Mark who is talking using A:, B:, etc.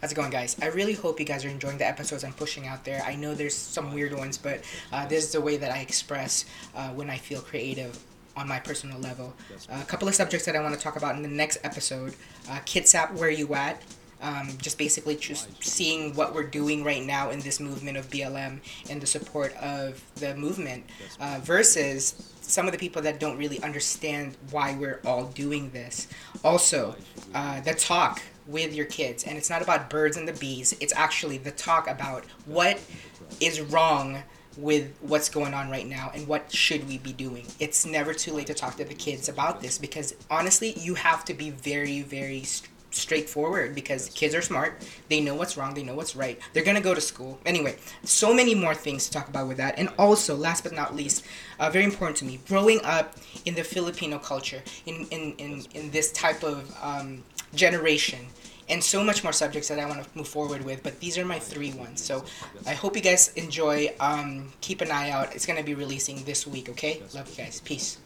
A: How's it going, guys? I really hope you guys are enjoying the episodes I'm pushing out there. I know there's some weird ones, but uh, this is the way that I express uh, when I feel creative on my personal level. Uh, a couple of subjects that I want to talk about in the next episode uh, Kitsap, where you at? Um, just basically just seeing what we're doing right now in this movement of BLM and the support of the movement uh, versus some of the people that don't really understand why we're all doing this. Also, uh, the talk with your kids, and it's not about birds and the bees, it's actually the talk about what is wrong with what's going on right now and what should we be doing. It's never too late to talk to the kids about this because honestly, you have to be very, very st- straightforward because kids are smart. They know what's wrong, they know what's right. They're going to go to school. Anyway, so many more things to talk about with that. And also, last but not least, uh, very important to me, growing up in the Filipino culture, in, in, in, in this type of um, generation, and so much more subjects that I want to move forward with. But these are my three ones. So I hope you guys enjoy. Um, keep an eye out. It's going to be releasing this week, okay? Love you guys. Peace.